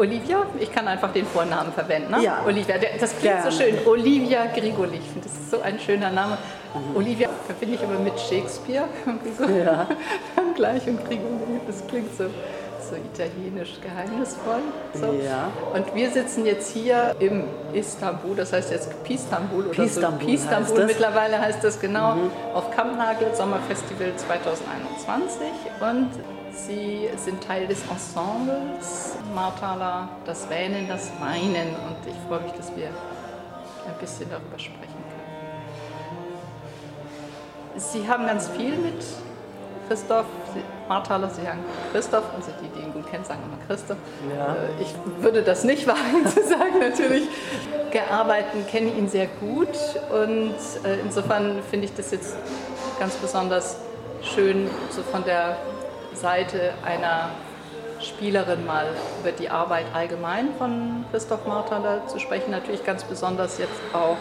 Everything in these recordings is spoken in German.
Olivia, ich kann einfach den Vornamen verwenden. Ne? Ja. Olivia, das klingt Gerne. so schön. Olivia Grigoli, ich finde, das ist so ein schöner Name. Olivia verbinde ich aber mit Shakespeare. so. Ja. Gleich und Grigoli, das klingt so, so italienisch geheimnisvoll. So. Ja. Und wir sitzen jetzt hier im Istanbul, das heißt jetzt Pistambul oder Pistambul so. Pistambul heißt mittlerweile heißt das genau, auf Kampnagel Sommerfestival 2021. Und Sie sind Teil des Ensembles Marthaler, das Wähnen, das Weinen. Und ich freue mich, dass wir ein bisschen darüber sprechen können. Sie haben ganz viel mit Christoph, Marthaler, Sie sagen Christoph, also die, die ihn gut kennen, sagen immer Christoph. Ja. Äh, Ich würde das nicht wagen zu sagen, natürlich. Gearbeitet, kenne ihn sehr gut und äh, insofern finde ich das jetzt ganz besonders schön, so von der Seite einer Spielerin mal über die Arbeit allgemein von Christoph Marthaler zu sprechen. Natürlich ganz besonders jetzt auch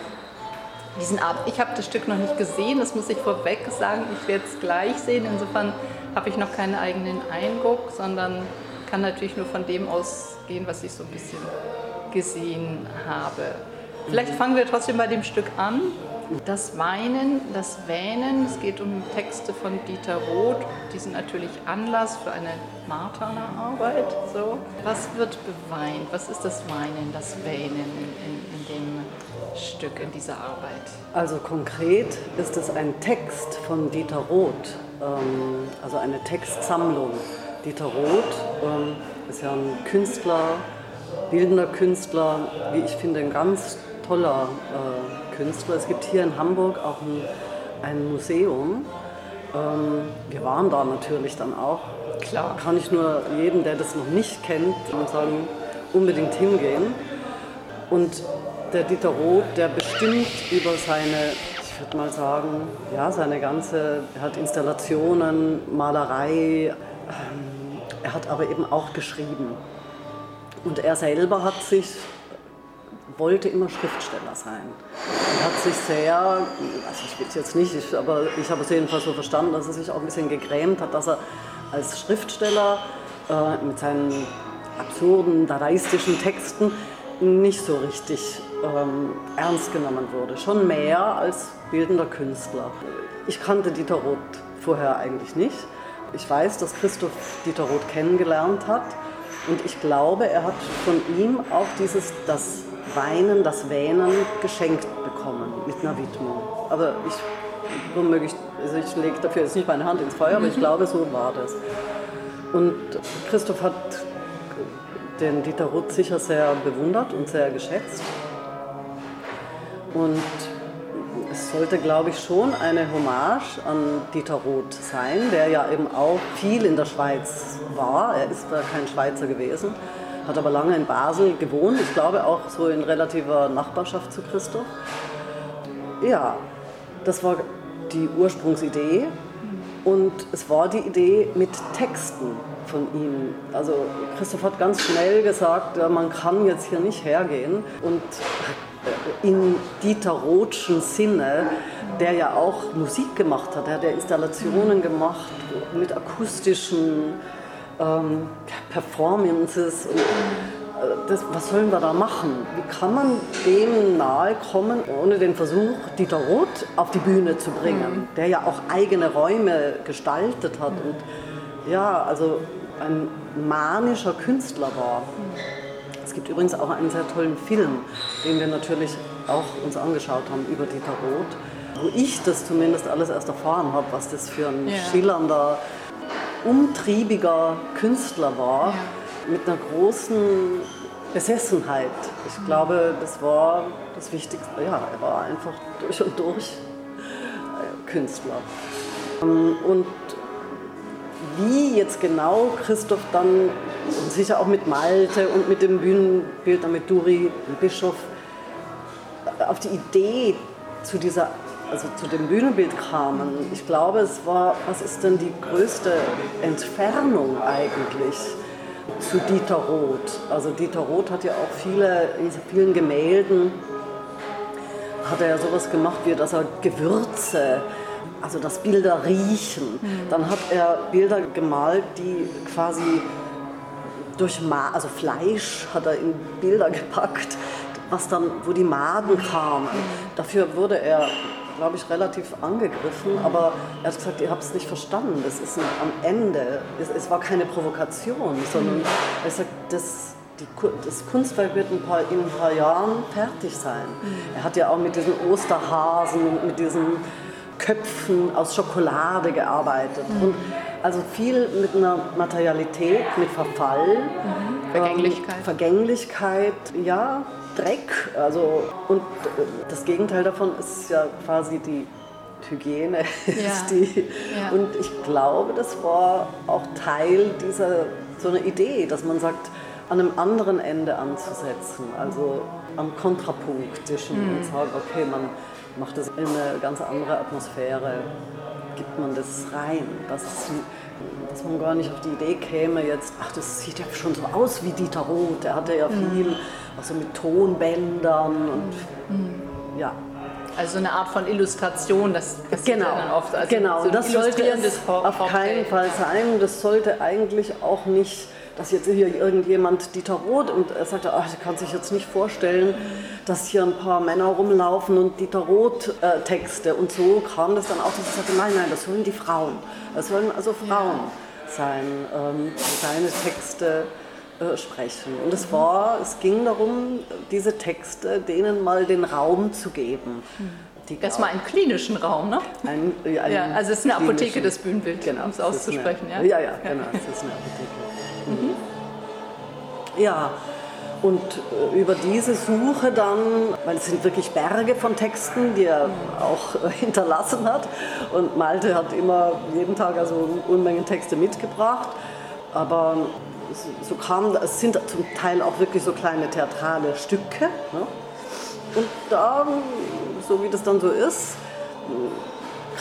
diesen Abend. Ich habe das Stück noch nicht gesehen, das muss ich vorweg sagen. Ich werde es gleich sehen. Insofern habe ich noch keinen eigenen Eindruck, sondern kann natürlich nur von dem ausgehen, was ich so ein bisschen gesehen habe. Vielleicht fangen wir trotzdem bei dem Stück an. Das Weinen, das Wähnen, es geht um Texte von Dieter Roth. Die sind natürlich Anlass für eine Marthaler Arbeit. So. Was wird beweint? Was ist das Weinen, das Wähnen in, in dem Stück, in dieser Arbeit? Also konkret ist es ein Text von Dieter Roth, ähm, also eine Textsammlung. Dieter Roth ähm, ist ja ein Künstler, bildender Künstler, wie ich finde, ein ganz toller äh, Künstler. Es gibt hier in Hamburg auch ein, ein Museum. Ähm, wir waren da natürlich dann auch. Klar. Kann ich nur jedem, der das noch nicht kennt, sagen, unbedingt hingehen. Und der Dieter Roth, der bestimmt über seine, ich würde mal sagen, ja, seine ganze, er hat Installationen, Malerei, ähm, er hat aber eben auch geschrieben. Und er selber hat sich, wollte immer Schriftsteller sein. Er hat sich sehr, also ich weiß jetzt nicht, ich, aber ich habe es jedenfalls so verstanden, dass er sich auch ein bisschen gegrämt hat, dass er als Schriftsteller äh, mit seinen absurden, dadaistischen Texten nicht so richtig ähm, ernst genommen wurde. Schon mehr als bildender Künstler. Ich kannte Dieter Roth vorher eigentlich nicht. Ich weiß, dass Christoph Dieter Roth kennengelernt hat und ich glaube, er hat von ihm auch dieses das Weinen, das Wähnen geschenkt bekommen mit einer Widmung. Aber ich womöglich, also ich lege dafür jetzt nicht meine Hand ins Feuer, aber ich glaube, so war das. Und Christoph hat den Dieter Roth sicher sehr bewundert und sehr geschätzt. Und es sollte, glaube ich, schon eine Hommage an Dieter Roth sein, der ja eben auch viel in der Schweiz war. Er ist da kein Schweizer gewesen, hat aber lange in Basel gewohnt. Ich glaube auch so in relativer Nachbarschaft zu Christoph. Ja, das war die Ursprungsidee. Und es war die Idee mit Texten von ihm. Also Christoph hat ganz schnell gesagt, man kann jetzt hier nicht hergehen und in Dieter Rothschen Sinne, der ja auch Musik gemacht hat, der hat ja Installationen gemacht mit akustischen ähm, Performances. Und, äh, das, was sollen wir da machen? Wie kann man dem nahe kommen, ohne den Versuch, Dieter Roth auf die Bühne zu bringen, der ja auch eigene Räume gestaltet hat und ja, also ein manischer Künstler war. Es gibt übrigens auch einen sehr tollen Film, den wir natürlich auch uns angeschaut haben über Dieter Roth, wo ich das zumindest alles erst erfahren habe, was das für ein Ja. schillernder, umtriebiger Künstler war, mit einer großen Besessenheit. Ich glaube, das war das Wichtigste. Ja, er war einfach durch und durch äh, Künstler. Ähm, Und wie jetzt genau Christoph dann, und sicher auch mit Malte und mit dem Bühnenbildner, mit Duri, dem Bischof, auf die Idee zu dieser, also zu dem Bühnenbild kamen. Ich glaube, es war, was ist denn die größte Entfernung eigentlich zu Dieter Roth? Also Dieter Roth hat ja auch viele, in vielen Gemälden hat er ja sowas gemacht, wie dass er Gewürze, also das Bilder riechen. Dann hat er Bilder gemalt, die quasi durch Ma also Fleisch hat er in Bilder gepackt, was dann, wo die Maden kamen. Dafür wurde er, glaube ich, relativ angegriffen, aber er hat gesagt, ihr habt es nicht verstanden. Das ist ein, am Ende, es, es, war keine Provokation, sondern er sagt, das, die, das Kunstwerk wird ein paar, in ein paar Jahren fertig sein. Er hat ja auch mit diesen Osterhasen, mit diesen Köpfen aus Schokolade gearbeitet. Mhm. Und also viel mit einer Materialität, mit Verfall, mhm. Vergänglichkeit. Ähm, Vergänglichkeit, ja, Dreck. Also, und das Gegenteil davon ist ja quasi die Hygiene. Ja. Die, ja. Und ich glaube, das war auch Teil dieser so eine Idee, dass man sagt, an einem anderen Ende anzusetzen, also am Kontrapunktischen mhm. und sagen, okay, man macht es in eine ganz andere Atmosphäre, gibt man das rein, dass, es, dass man gar nicht auf die Idee käme, jetzt, ach, das sieht ja schon so aus wie Dieter Roth, der hatte ja mhm. Also mit Tonbändern und mhm. ja. Also eine Art von Illustration, das passiert genau, dann oft. Also genau, so das sollte es auf keinen Fall sein. Das sollte eigentlich auch nicht dass jetzt hier irgendjemand Dieter Roth und er sagte, ach, ich kann sich jetzt nicht vorstellen, dass hier ein paar Männer rumlaufen und Dieter Roth äh, Texte und so kam das dann auch, dass ich sagte, nein, nein, das sollen die Frauen, das sollen also Frauen ja. sein, ähm, seine Texte äh, sprechen. Und es war, es ging darum, diese Texte denen mal den Raum zu geben. Erstmal einen klinischen Raum, ne? Ein, ja, ja, also es ist eine Apotheke des Bühnenbilds, genau, um es auszusprechen. Eine, ja? ja, ja, genau, es ist eine Apotheke. Mhm. Ja, und äh, über diese Suche dann, weil es sind wirklich Berge von Texten, die er auch äh, hinterlassen hat. Und Malte hat immer jeden Tag also Unmengen Texte mitgebracht. Aber so kam, es sind zum Teil auch wirklich so kleine theatrale Stücke. Ne? Und da, so wie das dann so ist,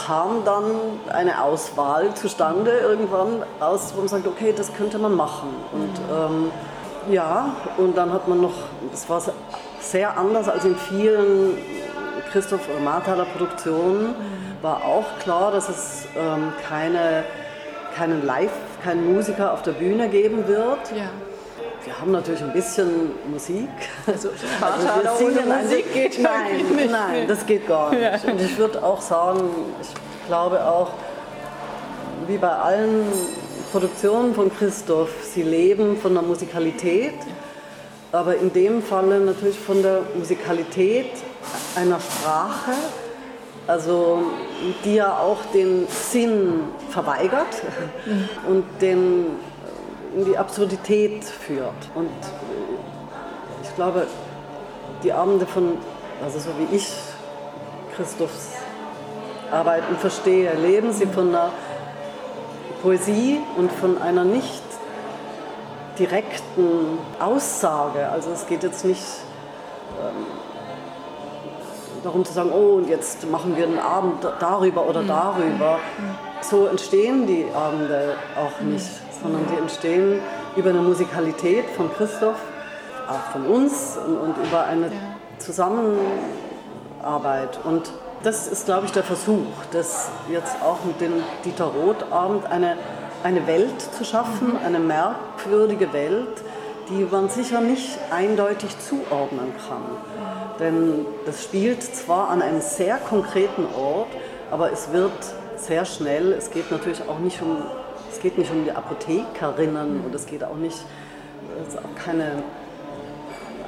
kam dann eine Auswahl zustande irgendwann aus, wo man sagt, okay, das könnte man machen. Und ähm, ja, und dann hat man noch, das war sehr anders als in vielen Christoph oder Marthaler Produktionen, war auch klar, dass es ähm, keine, keinen Live, keinen Musiker auf der Bühne geben wird. Ja. Wir haben natürlich ein bisschen Musik. Also, also wir singen ohne Musik geht nein, nicht. Nein, das geht gar nicht. Ja. Und ich würde auch sagen, ich glaube auch, wie bei allen Produktionen von Christoph, sie leben von der Musikalität, aber in dem Falle natürlich von der Musikalität einer Sprache, also die ja auch den Sinn verweigert mhm. und den in die Absurdität führt. Und ich glaube, die Abende von, also so wie ich Christophs Arbeiten verstehe, leben sie von einer Poesie und von einer nicht direkten Aussage. Also es geht jetzt nicht ähm, darum zu sagen, oh, und jetzt machen wir einen Abend darüber oder mhm. darüber. So entstehen die Abende auch nicht, sondern die entstehen über eine Musikalität von Christoph, auch von uns und, und über eine Zusammenarbeit. Und das ist, glaube ich, der Versuch, das jetzt auch mit dem Dieter Roth-Abend eine, eine Welt zu schaffen, mhm. eine merkwürdige Welt, die man sicher nicht eindeutig zuordnen kann. Denn das spielt zwar an einem sehr konkreten Ort, aber es wird sehr schnell, es geht natürlich auch nicht um, es geht nicht um die Apothekerinnen und es geht auch nicht, es ist auch keine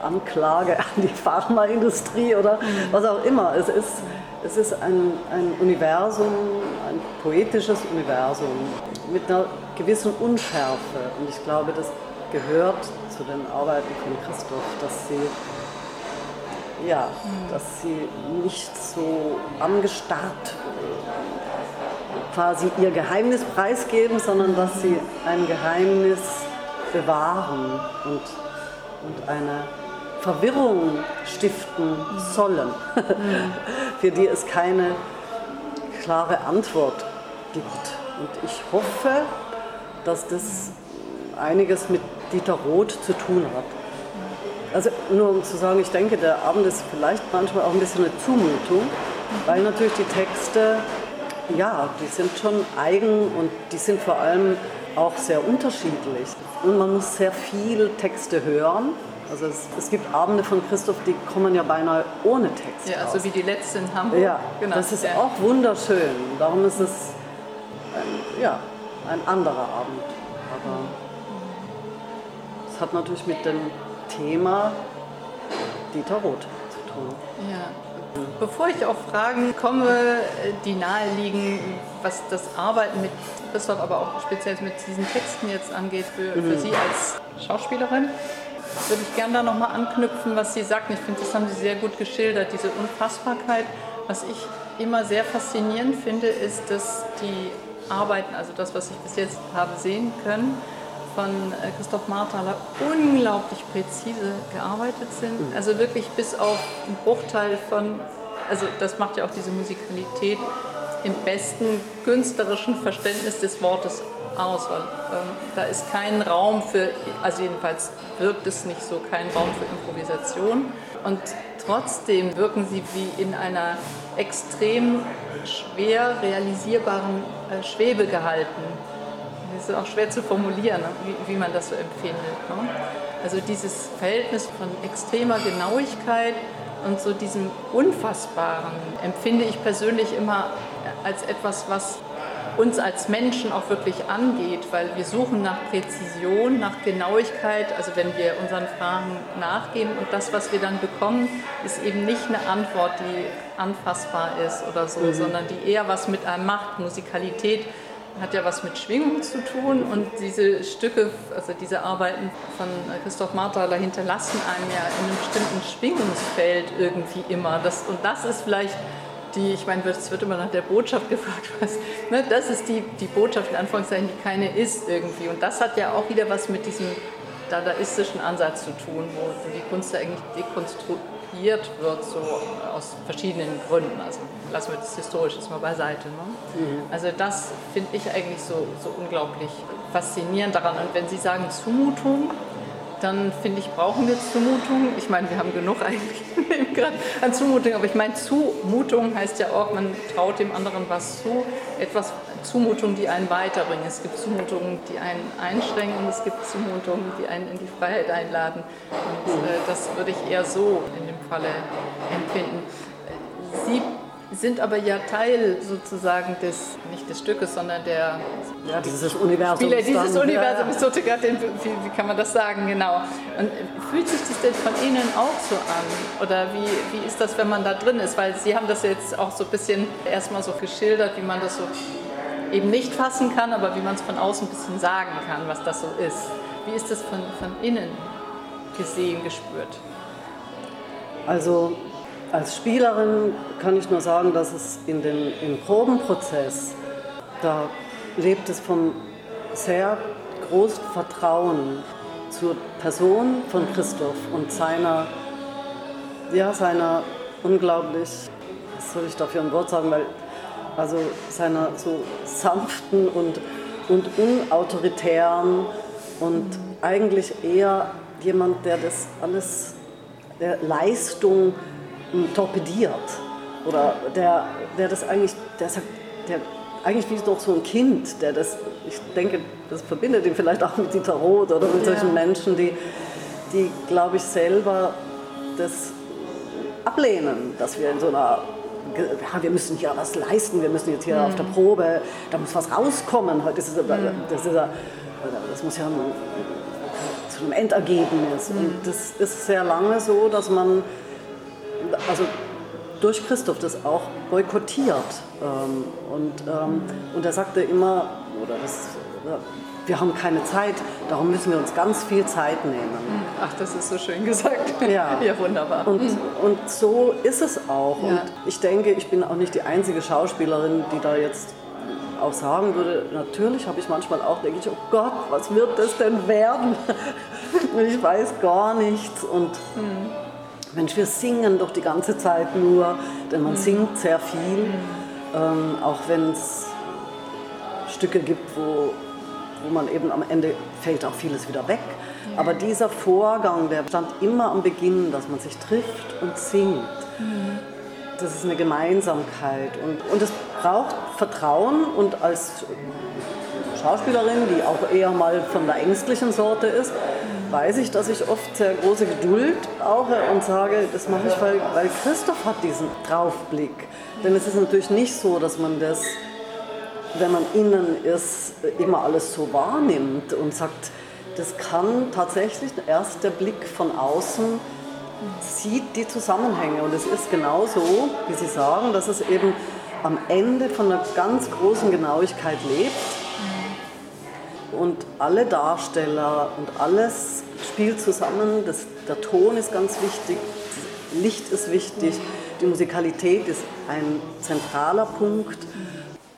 Anklage an die Pharmaindustrie oder was auch immer. Es ist, es ist ein, ein Universum, ein poetisches Universum mit einer gewissen Unschärfe. Und ich glaube, das gehört zu den Arbeiten von Christoph, dass sie ja, dass sie nicht so angestarrt quasi ihr Geheimnis preisgeben, sondern dass sie ein Geheimnis bewahren und, und eine Verwirrung stiften sollen, für die es keine klare Antwort gibt. Und ich hoffe, dass das einiges mit Dieter Roth zu tun hat. Also nur um zu sagen, ich denke, der Abend ist vielleicht manchmal auch ein bisschen eine Zumutung, weil natürlich die Texte, ja, die sind schon eigen und die sind vor allem auch sehr unterschiedlich. Und man muss sehr viel Texte hören. Also es, es gibt Abende von Christoph, die kommen ja beinahe ohne Text. Ja, raus. also wie die letzte in Hamburg. Ja, genau. das ist ja. auch wunderschön. Darum ist es ein, ja, ein anderer Abend. Aber es hat natürlich mit dem Thema Dieter Roth zu tun. Ja. Bevor ich auf Fragen komme, die naheliegen, was das Arbeiten mit Christoph, aber auch speziell mit diesen Texten jetzt angeht, für, für Sie als Schauspielerin, würde ich gerne da nochmal anknüpfen, was Sie sagten. Ich finde, das haben Sie sehr gut geschildert, diese Unfassbarkeit. Was ich immer sehr faszinierend finde, ist, dass die Arbeiten, also das, was ich bis jetzt habe sehen können, von äh, Christoph Marthaler unglaublich präzise gearbeitet sind. Also wirklich bis auf einen Bruchteil von, also das macht ja auch diese Musikalität im besten künstlerischen Verständnis des Wortes aus, weil ähm, da ist kein Raum für, also jedenfalls wirkt es nicht so, kein Raum für Improvisation. Und trotzdem wirken sie wie in einer extrem schwer realisierbaren äh, Schwebe gehalten. Das ist auch schwer zu formulieren, wie, wie man das so empfindet. Ne? Also dieses Verhältnis von extremer Genauigkeit und so diesem Unfassbaren empfinde ich persönlich immer als etwas, was uns als Menschen auch wirklich angeht, weil wir suchen nach Präzision, nach Genauigkeit, also wenn wir unseren Fragen nachgehen und das, was wir dann bekommen, ist eben nicht eine Antwort, die anfassbar ist oder so, mhm. sondern die eher was mit einem macht. Musikalität hat ja was mit Schwingung zu tun und diese Stücke, also diese Arbeiten von Christoph Marthaler hinterlassen einem ja in einem bestimmten Schwingungsfeld irgendwie immer. Das, und das ist vielleicht die, ich meine, es wird immer nach der Botschaft gefragt, was, ne, das ist die, die Botschaft in Anführungszeichen, die keine ist irgendwie. Und das hat ja auch wieder was mit diesem dadaistischen Ansatz zu tun, wo die Kunst eigentlich dekonstruiert wird, so aus verschiedenen Gründen. Also lassen wir das Historische mal beiseite. Ne? Mhm. Also das finde ich eigentlich so, so unglaublich faszinierend daran. Und wenn Sie sagen Zumutung, dann finde ich, brauchen wir Zumutung. Ich meine, wir haben genug eigentlich an Zumutung, aber ich meine, Zumutung heißt ja auch, man traut dem anderen was zu, etwas Zumutungen, die einen weiterbringen. Es gibt Zumutungen, die einen einschränken und es gibt Zumutungen, die einen in die Freiheit einladen. Und äh, das würde ich eher so in dem Falle empfinden. Sie sind aber ja Teil sozusagen des, nicht des Stückes, sondern der ja, dieses Universum. Spieler dieses Universum. Ich sollte gerade wie, wie kann man das sagen, genau. Und fühlt sich das denn von Ihnen auch so an? Oder wie, wie ist das, wenn man da drin ist? Weil Sie haben das jetzt auch so ein bisschen erstmal so geschildert, wie man das so eben nicht fassen kann, aber wie man es von außen ein bisschen sagen kann, was das so ist. Wie ist das von, von innen gesehen, gespürt? Also als Spielerin kann ich nur sagen, dass es in den, im Probenprozess, da lebt es vom sehr großen Vertrauen zur Person von Christoph und seiner, ja, seiner unglaublich, was soll ich dafür ein Wort sagen, weil, also seiner so sanften und, und unautoritären und eigentlich eher jemand, der das alles, der Leistung torpediert. Oder der, der das eigentlich, der sagt, der eigentlich wie doch so ein Kind, der das, ich denke, das verbindet ihn vielleicht auch mit Dieter Roth oder mit ja. solchen Menschen, die, die glaube ich, selber das ablehnen, dass wir in so einer, ja, wir müssen hier was leisten, wir müssen jetzt hier mhm. auf der Probe, da muss was rauskommen. Heute ist es, mhm. das, ist, das muss ja zu einem Endergebnis. Mhm. Und das ist sehr lange so, dass man also durch Christoph das auch boykottiert. Ähm, und, ähm, und er sagte immer, oder das, wir haben keine Zeit, darum müssen wir uns ganz viel Zeit nehmen. Ach, das ist so schön gesagt. Ja, ja wunderbar. Und, und so ist es auch. Ja. Und ich denke, ich bin auch nicht die einzige Schauspielerin, die da jetzt auch sagen würde, natürlich habe ich manchmal auch, denke ich, oh Gott, was wird das denn werden? Und ich weiß gar nichts. Und mhm. Mensch, wir singen doch die ganze Zeit nur, denn man mhm. singt sehr viel, mhm. ähm, auch wenn es Stücke gibt, wo, wo man eben am Ende fällt auch vieles wieder weg. Mhm. Aber dieser Vorgang, der stand immer am Beginn, dass man sich trifft und singt. Mhm. Das ist eine Gemeinsamkeit und, und es braucht Vertrauen und als Schauspielerin, die auch eher mal von der ängstlichen Sorte ist, weiß ich, dass ich oft sehr große Geduld brauche und sage, das mache ich, weil, weil Christoph hat diesen Draufblick. Denn es ist natürlich nicht so, dass man das, wenn man innen ist, immer alles so wahrnimmt und sagt, das kann tatsächlich erst der Blick von außen sieht die Zusammenhänge. Und es ist genau so, wie Sie sagen, dass es eben am Ende von einer ganz großen Genauigkeit lebt. Und alle Darsteller und alles spielt zusammen. Das, der Ton ist ganz wichtig, Licht ist wichtig, die Musikalität ist ein zentraler Punkt.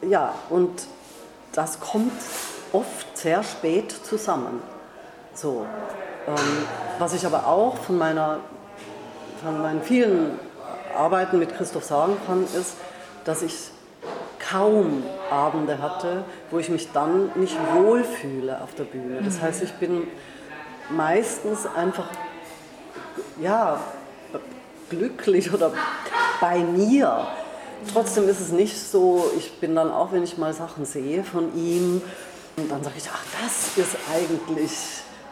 Ja, und das kommt oft sehr spät zusammen. So. Ähm, was ich aber auch von, meiner, von meinen vielen Arbeiten mit Christoph sagen kann, ist, dass ich kaum Abende hatte, wo ich mich dann nicht wohlfühle auf der Bühne. Das heißt, ich bin meistens einfach ja, glücklich oder bei mir. Trotzdem ist es nicht so, ich bin dann auch, wenn ich mal Sachen sehe von ihm, und dann sage ich, ach, das ist eigentlich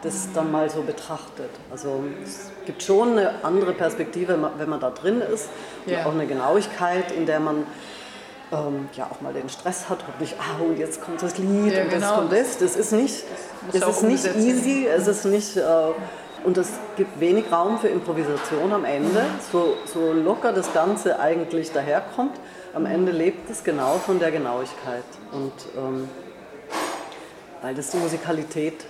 das dann mal so betrachtet. Also es gibt schon eine andere Perspektive, wenn man da drin ist. Ja. auch eine Genauigkeit, in der man ähm, ja auch mal den Stress hat und nicht, ah, und jetzt kommt das Lied ja, und genau. jetzt kommt das. Das ist nicht, das, das ist nicht easy, es ist nicht, äh, und es gibt wenig Raum für Improvisation am Ende. So, so locker das Ganze eigentlich daherkommt, am Ende lebt es genau von der Genauigkeit. Und ähm, weil das die Musikalität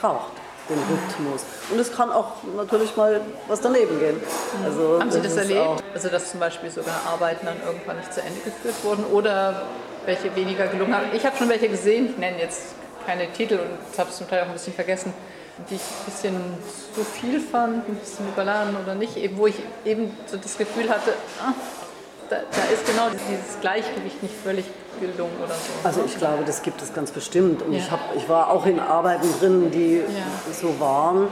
braucht, den Rhythmus. Und es kann auch natürlich mal was daneben gehen. Also, Haben Sie das, das erlebt? Also dass zum Beispiel sogar Arbeiten dann irgendwann nicht zu Ende geführt wurden oder welche weniger gelungen haben? Ich habe schon welche gesehen, ich nenne jetzt keine Titel und habe es zum Teil auch ein bisschen vergessen, die ich ein bisschen zu viel fand, ein bisschen überladen oder nicht, eben, wo ich eben so das Gefühl hatte, ah, da, da, ist genau dieses Gleichgewicht nicht völlig gelungen oder so. Also ich glaube, das gibt es ganz bestimmt. Und ja. ich, hab, ich war auch in Arbeiten drin, die ja. so waren.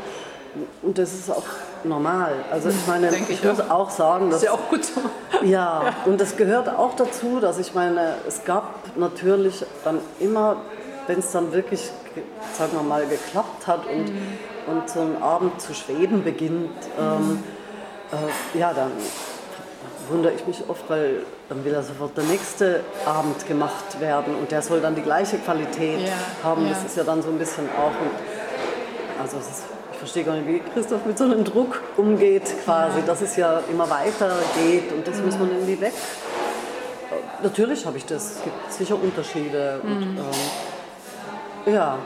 Und das ist auch normal. Also ich meine, Denke ich, ich muss auch sagen, dass... Das ist ja auch gut so. Ja, ja, und das gehört auch dazu, dass ich meine, es gab natürlich dann immer, wenn es dann wirklich, sagen wir mal, geklappt hat und, mhm. und so ein Abend zu schweben beginnt, ähm, mhm. äh, ja, dann wundere ich mich oft, weil dann will ja sofort der nächste Abend gemacht werden und der soll dann die gleiche Qualität ja, haben. Ja. Das ist ja dann so ein bisschen auch. Und, also ist, ich verstehe gar nicht, wie Christoph mit so einem Druck umgeht quasi, dass es ja immer weiter geht und das mhm. muss man irgendwie weg. Natürlich habe ich das, es gibt sicher Unterschiede. Und, mhm. ähm, ja,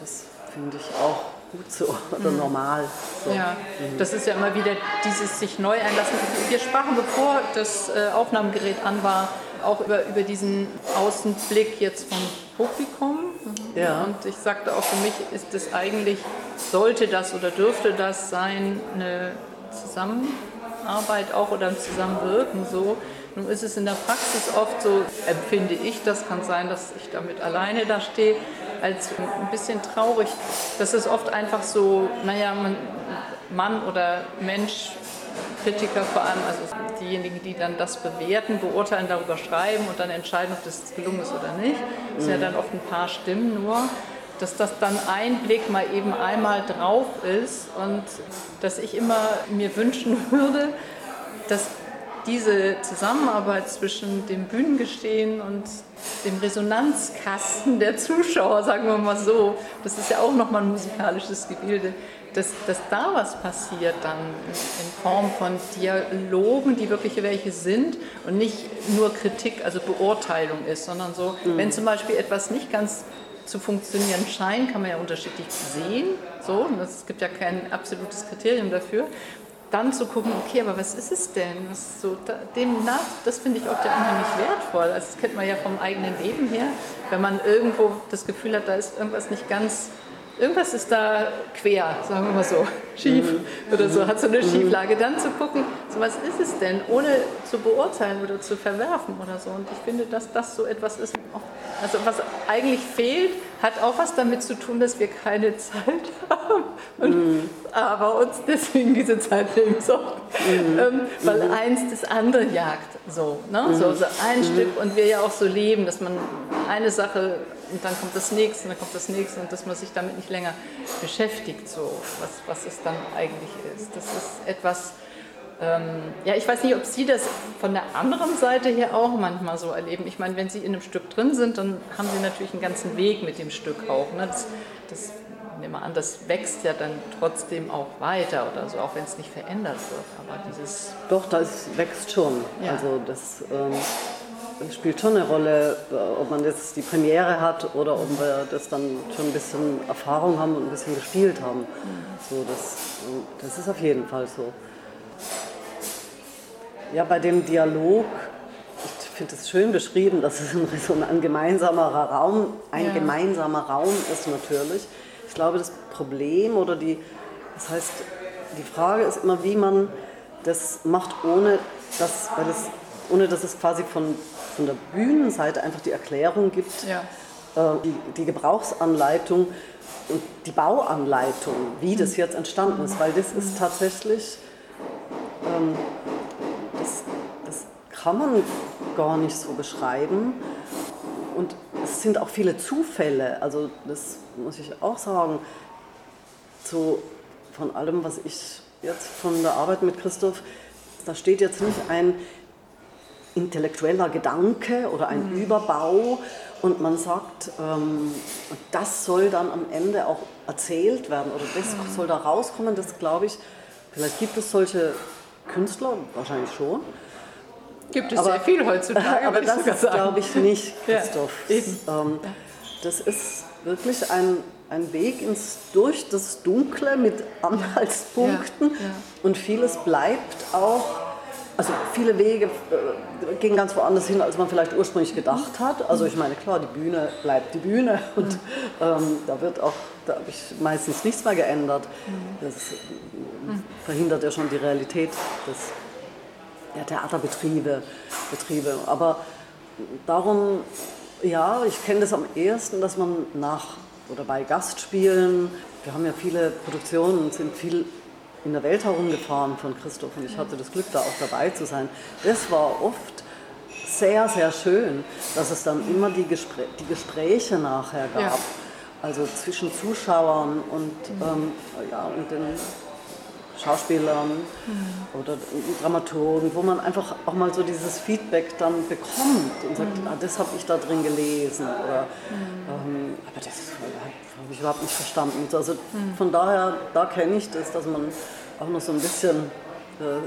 das finde ich auch gut so oder mhm. normal. So. Ja, mhm. das ist ja immer wieder dieses sich neu einlassen. Wir sprachen, bevor das äh, Aufnahmegerät an war, auch über, über diesen Außenblick jetzt vom Publikum. Mhm. Ja. Und ich sagte auch, für mich ist es eigentlich, sollte das oder dürfte das sein, eine Zusammenarbeit auch oder ein Zusammenwirken so. Nun ist es in der Praxis oft so, empfinde ich, das kann sein, dass ich damit alleine da stehe, als ein bisschen traurig, dass es oft einfach so, naja, man, Mann oder Mensch, Kritiker vor allem, also diejenigen, die dann das bewerten, beurteilen, darüber schreiben und dann entscheiden, ob das gelungen ist oder nicht. Das sind ja dann oft ein paar Stimmen nur dass das dann ein Blick mal eben einmal drauf ist und dass ich immer mir wünschen würde, dass diese Zusammenarbeit zwischen dem Bühnengestehen und dem Resonanzkasten der Zuschauer, sagen wir mal so, das ist ja auch nochmal ein musikalisches Gebilde, dass, dass da was passiert dann in Form von Dialogen, die wirklich welche sind und nicht nur Kritik, also Beurteilung ist, sondern so, mhm. wenn zum Beispiel etwas nicht ganz zu funktionieren scheint, kann man ja unterschiedlich sehen. So, es gibt ja kein absolutes Kriterium dafür dann zu gucken, okay, aber was ist es denn? Was so, da, demnach, das finde ich oft ja unheimlich wertvoll. Also das kennt man ja vom eigenen Leben her, wenn man irgendwo das Gefühl hat, da ist irgendwas nicht ganz, irgendwas ist da quer, sagen wir mal so, schief mhm. oder so, hat so eine mhm. Schieflage. Dann zu gucken, so was ist es denn, ohne zu beurteilen oder zu verwerfen oder so. Und ich finde, dass das so etwas ist, also was eigentlich fehlt, hat auch was damit zu tun, dass wir keine Zeit haben. Und, mm. Aber uns deswegen diese Zeit nehmen sollten. Ähm, weil eins das andere jagt. So, ne? so, so ein Stück und wir ja auch so leben, dass man eine Sache und dann kommt das nächste und dann kommt das nächste und dass man sich damit nicht länger beschäftigt, so was, was es dann eigentlich ist. Das ist etwas, ähm, ja, ich weiß nicht, ob Sie das von der anderen Seite her auch manchmal so erleben. Ich meine, wenn Sie in einem Stück drin sind, dann haben Sie natürlich einen ganzen Weg mit dem Stück auch. Ne? Das, das nehme an, das wächst ja dann trotzdem auch weiter oder so, auch wenn es nicht verändert wird. Aber dieses. Doch, das wächst schon. Ja. Also das ähm, spielt schon eine Rolle, äh, ob man jetzt die Premiere hat oder ob wir das dann schon ein bisschen Erfahrung haben und ein bisschen gespielt haben. So, das, das ist auf jeden Fall so. Ja, bei dem Dialog, ich finde es schön beschrieben, dass es so ein gemeinsamer Raum, ein ja. gemeinsamer Raum ist natürlich. Ich glaube, das Problem oder die, das heißt, die Frage ist immer, wie man das macht, ohne dass, weil es, ohne dass es quasi von von der Bühnenseite einfach die Erklärung gibt, ja. äh, die, die, Gebrauchsanleitung und die Bauanleitung, wie das jetzt entstanden ist, weil das ist tatsächlich, ähm, das, das kann man gar nicht so beschreiben. Und es sind auch viele Zufälle, also das muss ich auch sagen, so von allem, was ich jetzt von der Arbeit mit Christoph, da steht jetzt nicht ein, intellektueller Gedanke oder ein mhm. Überbau und man sagt, ähm, das soll dann am Ende auch erzählt werden oder das mhm. soll da rauskommen, das glaube ich, vielleicht gibt es solche Künstler, wahrscheinlich schon. Gibt es aber, sehr viel heutzutage. Aber das ist, glaube ich, nicht Christoph. Ja, ähm, das ist wirklich ein, ein Weg ins, durch das Dunkle mit Anhaltspunkten ja, ja. und vieles bleibt auch also viele Wege äh, gehen ganz woanders hin, als man vielleicht ursprünglich gedacht hat. Also ich meine, klar, die Bühne bleibt die Bühne und ähm, da wird auch, da habe ich meistens nichts mehr geändert. Das äh, verhindert ja schon die Realität des ja, Theaterbetriebe. Betriebe. Aber darum, ja, ich kenne das am ehesten, dass man nach oder bei Gastspielen, wir haben ja viele Produktionen und sind viel in der Welt herumgefahren von Christoph und ich hatte das Glück, da auch dabei zu sein. Das war oft sehr, sehr schön, dass es dann immer die, Gespr die Gespräche nachher gab. Ja. Also zwischen Zuschauern und, ähm, ja, und den Schauspielern mhm. oder Dramaturgen, wo man einfach auch mal so dieses Feedback dann bekommt und sagt, mhm. ah, das habe ich da drin gelesen. Oder, ähm, aber das habe ich überhaupt nicht verstanden. Also mhm. von daher, da kenne ich das, dass man auch noch so ein bisschen äh,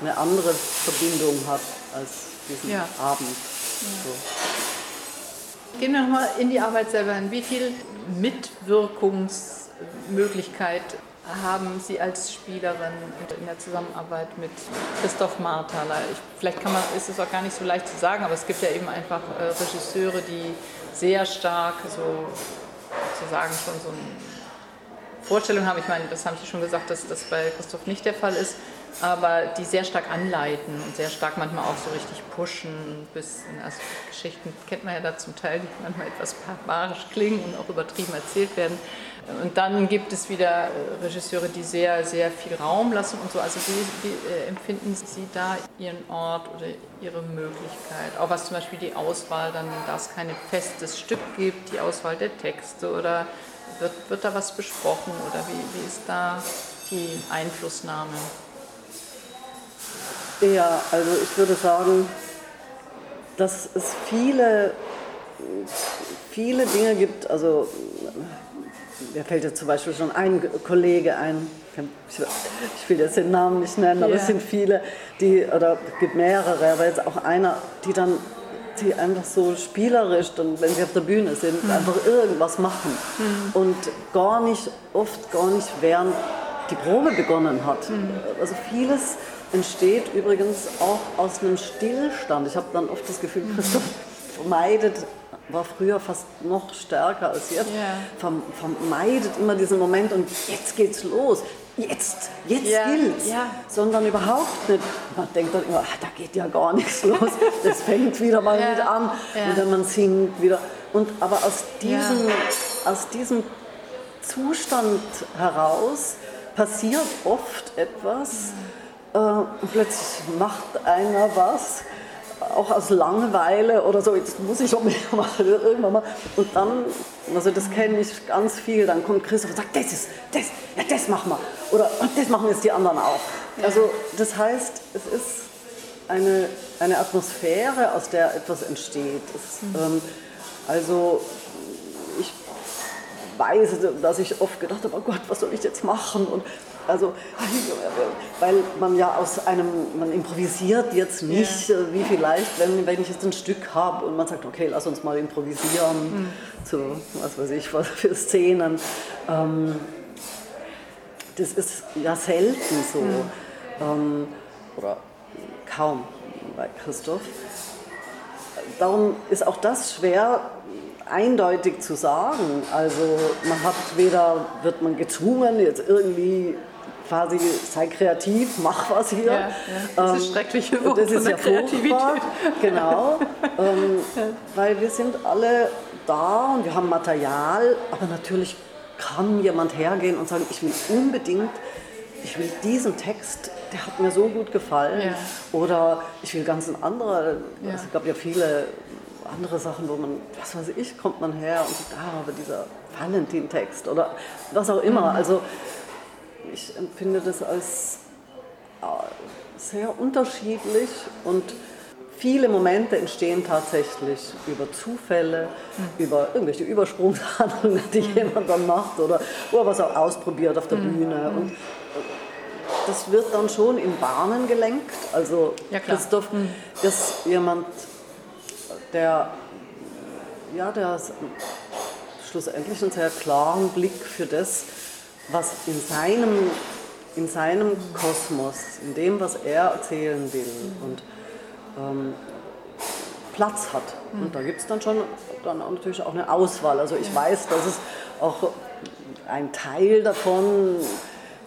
eine andere Verbindung hat als diesen ja. Abend. So. Gehen wir nochmal in die Arbeit selber hin. Wie viel Mitwirkungsmöglichkeit haben Sie als Spielerin in der Zusammenarbeit mit Christoph Marthaler? Ich, vielleicht kann man, ist es auch gar nicht so leicht zu sagen, aber es gibt ja eben einfach äh, Regisseure, die sehr stark so sozusagen schon so eine Vorstellung haben. Ich meine, das haben Sie schon gesagt, dass das bei Christoph nicht der Fall ist, aber die sehr stark anleiten und sehr stark manchmal auch so richtig pushen. Bis, also Geschichten kennt man ja da zum Teil, die manchmal etwas barbarisch klingen und auch übertrieben erzählt werden. Und dann gibt es wieder äh, Regisseure, die sehr, sehr viel Raum lassen und so. Also wie, wie äh, empfinden Sie da Ihren Ort oder Ihre Möglichkeit? Auch was zum Beispiel die Auswahl, dann, da es kein festes Stück gibt, die Auswahl der Texte oder wird, wird da was besprochen oder wie, wie ist da die Einflussnahme? Ja, also ich würde sagen, dass es viele, viele Dinge gibt, also mir fällt jetzt zum Beispiel schon ein Kollege ein, ich will jetzt den Namen nicht nennen, aber yeah. es sind viele, die, oder es gibt mehrere, aber jetzt auch einer, die dann die einfach so spielerisch, dann, wenn sie auf der Bühne sind, mhm. einfach irgendwas machen. Mhm. Und gar nicht, oft gar nicht, während die Probe begonnen hat. Mhm. Also vieles entsteht übrigens auch aus einem Stillstand. Ich habe dann oft das Gefühl, Christoph vermeidet war früher fast noch stärker als jetzt, yeah. vermeidet immer diesen Moment und jetzt geht's los. Jetzt, jetzt yeah. gilt's. Yeah. Sondern überhaupt nicht. Man denkt dann immer, ach, da geht ja gar nichts los. Das fängt wieder mal mit an. Und dann man singt wieder. Und, aber aus diesem, aus diesem Zustand heraus passiert oft etwas. Äh, und plötzlich macht einer was auch aus Langeweile oder so, jetzt muss ich auch mehr machen, irgendwann mal. Und dann, also das kenne ich ganz viel, dann kommt Christoph und sagt, das ist, das, ja, das machen wir. Oder und das machen jetzt die anderen auch. Also das heißt, es ist eine, eine Atmosphäre, aus der etwas entsteht. Es, mhm. ähm, also ich weiß, dass ich oft gedacht habe, oh Gott, was soll ich jetzt machen? Und also, weil man ja aus einem, man improvisiert jetzt nicht, ja. wie vielleicht, wenn, wenn ich jetzt ein Stück habe und man sagt, okay, lass uns mal improvisieren mhm. zu, was weiß ich, was für Szenen. Ähm, das ist ja selten so. Mhm. Ähm, oder kaum bei Christoph. Darum ist auch das schwer eindeutig zu sagen. Also man hat weder wird man gezwungen, jetzt irgendwie quasi sei kreativ, mach was hier. Ja, ja. Das ist ähm, schreckliche Wort Das ist ja furchtbar, genau, ähm, ja. weil wir sind alle da und wir haben Material, aber natürlich kann jemand hergehen und sagen, ich will unbedingt, ich will diesen Text, der hat mir so gut gefallen. Oder ich will ganz ein anderer, es gab ja viele andere Sachen, wo man, was weiß ich, kommt man her und sagt, ah, aber dieser Valentin-Text oder was auch immer. Mhm. Also ich empfinde das als äh, sehr unterschiedlich und viele Momente entstehen tatsächlich über Zufälle, mhm. über irgendwelche Übersprungshandlungen, die mhm. jemand dann macht oder wo er was auch ausprobiert auf der mhm. Bühne. Und äh, das wird dann schon in Bahnen gelenkt. Also ja, Christoph mhm. ist jemand, der, ja, der schlussendlich einen sehr klaren Blick für das was in seinem, in seinem Kosmos, in dem, was er erzählen will und ähm, Platz hat. Und da gibt es dann schon dann natürlich auch eine Auswahl. Also ich weiß, dass es auch ein Teil davon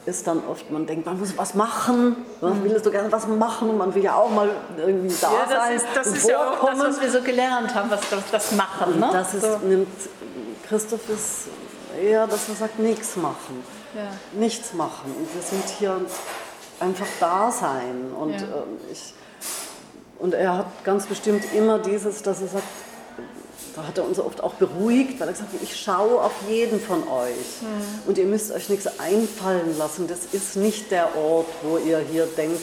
ist dann oft, man denkt, man muss was machen, man will so gerne was machen und man will ja auch mal irgendwie da ja, das sein. Ist, das ist ja auch das, was wir so gelernt haben, was das, das Machen. Ne? Das ist, so. nimmt, Christoph ist eher, dass er sagt, nichts machen. Ja. Nichts machen. Und wir sind hier einfach da sein. Und, ja. ähm, ich, und er hat ganz bestimmt immer dieses, dass er sagt, da hat er uns oft auch beruhigt, weil er gesagt hat, ich schaue auf jeden von euch. Mhm. Und ihr müsst euch nichts einfallen lassen. Das ist nicht der Ort, wo ihr hier denkt.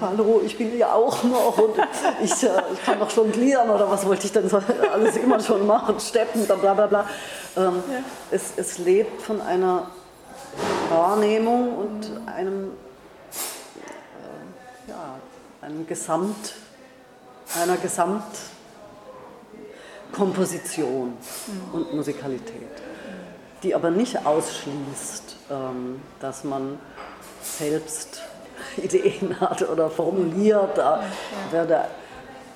Hallo, ich bin ja auch noch und ich, äh, ich kann doch jonglieren oder was wollte ich denn so alles immer schon machen, steppen, bla bla bla. Ähm, ja. es, es lebt von einer Wahrnehmung und einem, äh, ja, einem Gesamt, einer Gesamtkomposition mhm. und Musikalität, die aber nicht ausschließt, ähm, dass man selbst Ideen hat oder formuliert. Da wäre der,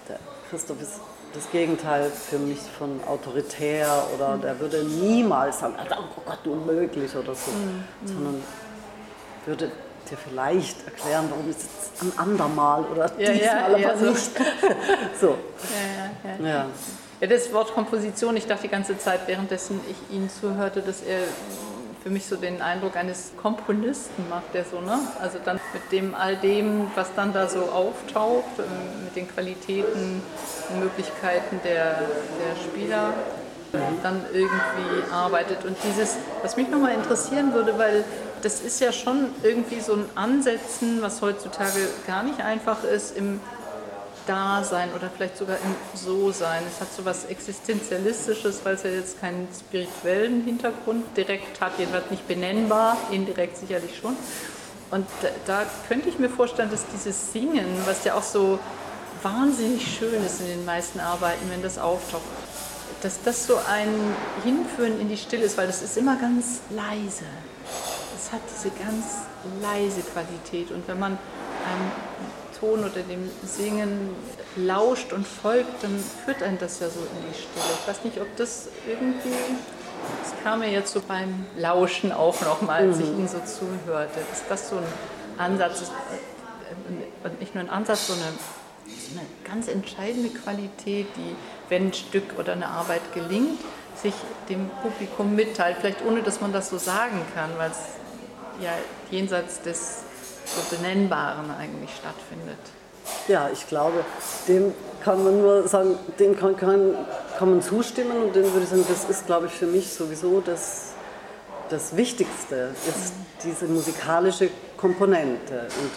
der Christoph ist das Gegenteil für mich von autoritär oder der würde niemals sagen, oh Gott, unmöglich oder so, mhm. sondern würde dir vielleicht erklären, warum es jetzt ein andermal oder ja, diesmal ja, aber so. nicht. so. Ja, ja, ja. ja, das Wort Komposition, ich dachte die ganze Zeit, währenddessen ich Ihnen zuhörte, dass er für mich so den Eindruck eines Komponisten macht, der so, ne? Also dann mit dem all dem, was dann da so auftaucht, ähm, mit den Qualitäten und Möglichkeiten der, der Spieler, dann irgendwie arbeitet. Und dieses, was mich nochmal interessieren würde, weil das ist ja schon irgendwie so ein Ansetzen, was heutzutage gar nicht einfach ist, im Dasein oder vielleicht sogar im So-Sein. Es hat so was Existenzialistisches, weil es ja jetzt keinen spirituellen Hintergrund direkt hat, jedenfalls nicht benennbar, indirekt sicherlich schon. Und da, könnte ich mir vorstellen, dass dieses Singen, was ja auch so wahnsinnig schön ist in den meisten Arbeiten, wenn das auftaucht, dass das so ein Hinführen in die Stille ist, weil das ist immer ganz leise. Es hat diese ganz leise Qualität. Und wenn man einem Ton oder dem Singen lauscht und folgt, dann führt einen das ja so in die Stille. Ich weiß nicht, ob das irgendwie, das kam mir jetzt so beim Lauschen auch nochmal, als ich mhm. Ihnen so zuhörte, dass das so ein Ansatz ist, äh, und nicht nur ein Ansatz, sondern eine ganz entscheidende Qualität, die, wenn ein Stück oder eine Arbeit gelingt, sich dem Publikum mitteilt, vielleicht ohne dass man das so sagen kann, weil es ja jenseits des so Benennbaren eigentlich stattfindet. Ja, ich glaube, dem kann man nur sagen, dem kann, kann, kann man zustimmen und dem würde ich sagen, das ist, glaube ich, für mich sowieso das, das Wichtigste, ist diese musikalische Komponente und,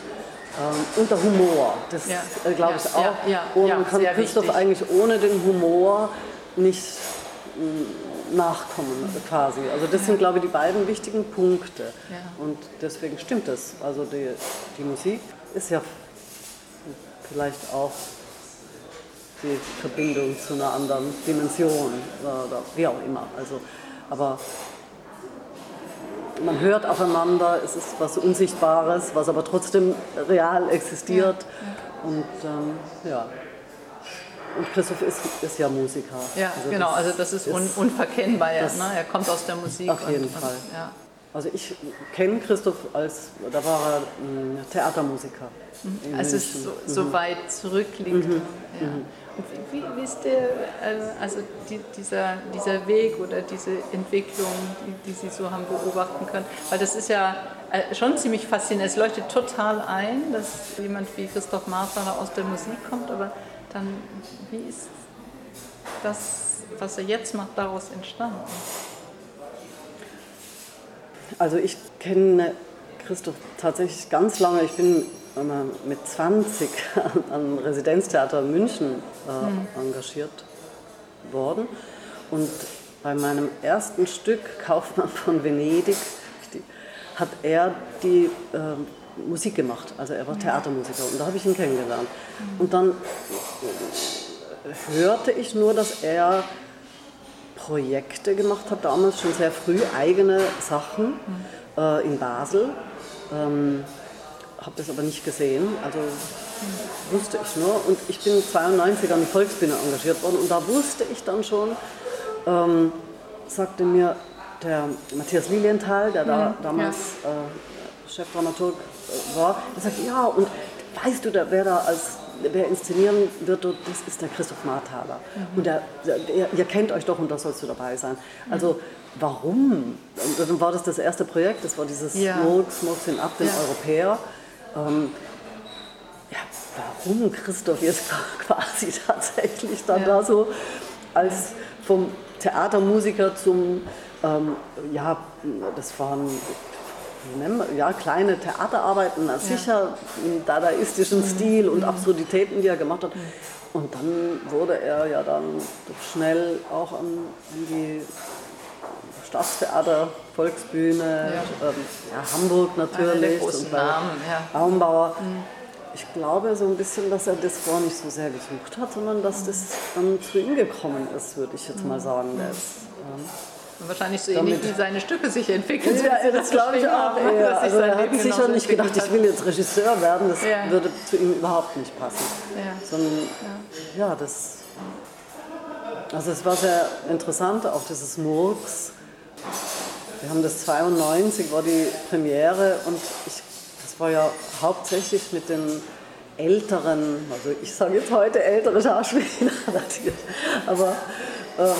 ähm, und der Humor. Das Ja. äh, glaube Ja, ich auch. ja, ja, und ja, man kann Christoph wichtig. eigentlich ohne den Humor nicht nachkommen quasi. Also das sind, glaube ich, die beiden wichtigen Punkte. Ja. Und deswegen stimmt es. Also die, die Musik ist ja vielleicht auch die Verbindung zu einer anderen Dimension oder wie auch immer. Also, aber man hört aufeinander, es ist was Unsichtbares, was aber trotzdem real existiert. Und ähm, ja. Und Christoph ist, ist ja Musiker. Ja, Also genau, also das ist un, unverkennbar. Das- ne? Er kommt aus der Musik. Auf jeden und, Fall. Und, ja. Also ich kenne Christoph als, da war er mh, Theatermusiker. in Als es so, so weit zurückliegt. Ja. Und wie, wie ist der, äh, also die, dieser, dieser Weg oder diese Entwicklung, die, die Sie so haben beobachten können? Weil das ist ja äh, schon ziemlich faszinierend. Es leuchtet total ein, dass jemand wie Christoph Marthaler aus der Musik kommt, aber dann, wie ist das, was er jetzt macht, daraus entstanden? Also ich kenne Christoph tatsächlich ganz lange. Ich bin mit 20 am Residenztheater München äh, engagiert worden. Und bei meinem ersten Stück, Kaufmann von Venedig, hat er die ähm, Musik gemacht. Also er war Theatermusiker und da habe ich ihn kennengelernt. Und dann äh, hörte ich nur, dass er Projekte gemacht hat, damals schon sehr früh, eigene Sachen äh, in Basel. Ähm, habe das aber nicht gesehen, also wusste ich nur. Und ich bin 92 an die Volksbühne engagiert worden und da wusste ich dann schon, ähm, sagte mir der Matthias Lilienthal, der da damals äh, Chefdramaturg war, der sagte, ja, und weißt du, wer da als wer inszenieren wird, dort, das ist der Christoph Marthaler. Und der, der, ihr kennt euch doch und da sollst du dabei sein. Also warum? Und dann war das das erste Projekt, das war dieses Ja. Smoke, Smoke sind ab, den Ja. Europäer. Ähm, ja, warum Christoph jetzt quasi tatsächlich dann Ja. da so als vom Theatermusiker zum, ähm, ja, das waren ja, kleine Theaterarbeiten, na, sicher im dadaistischen Mhm. Stil und Absurditäten, die er gemacht hat. Und dann wurde er ja dann schnell auch an, an die Staatstheater, Volksbühne, Ja. ähm, ja, Hamburg natürlich. und bei Namen, ja. Baumbauer. Ich glaube so ein bisschen, dass er das vorher nicht so sehr gesucht hat, sondern dass das dann zu ihm gekommen ist, würde ich jetzt mal sagen. Der ist, ähm, wahrscheinlich so ähnlich wie seine Stücke sich entwickeln. ja, das glaube ich auch. eher. Also er hat sicher nicht gedacht, entwickelt ich will jetzt Regisseur werden. Das Ja. würde zu ihm überhaupt nicht passen. Ja. Sondern, ja, das. Also es war sehr interessant, auch dieses Murks. Wir haben das 92 war die Premiere und ich, das war ja hauptsächlich mit den älteren, also ich sage jetzt heute ältere Schauspieler aber ähm,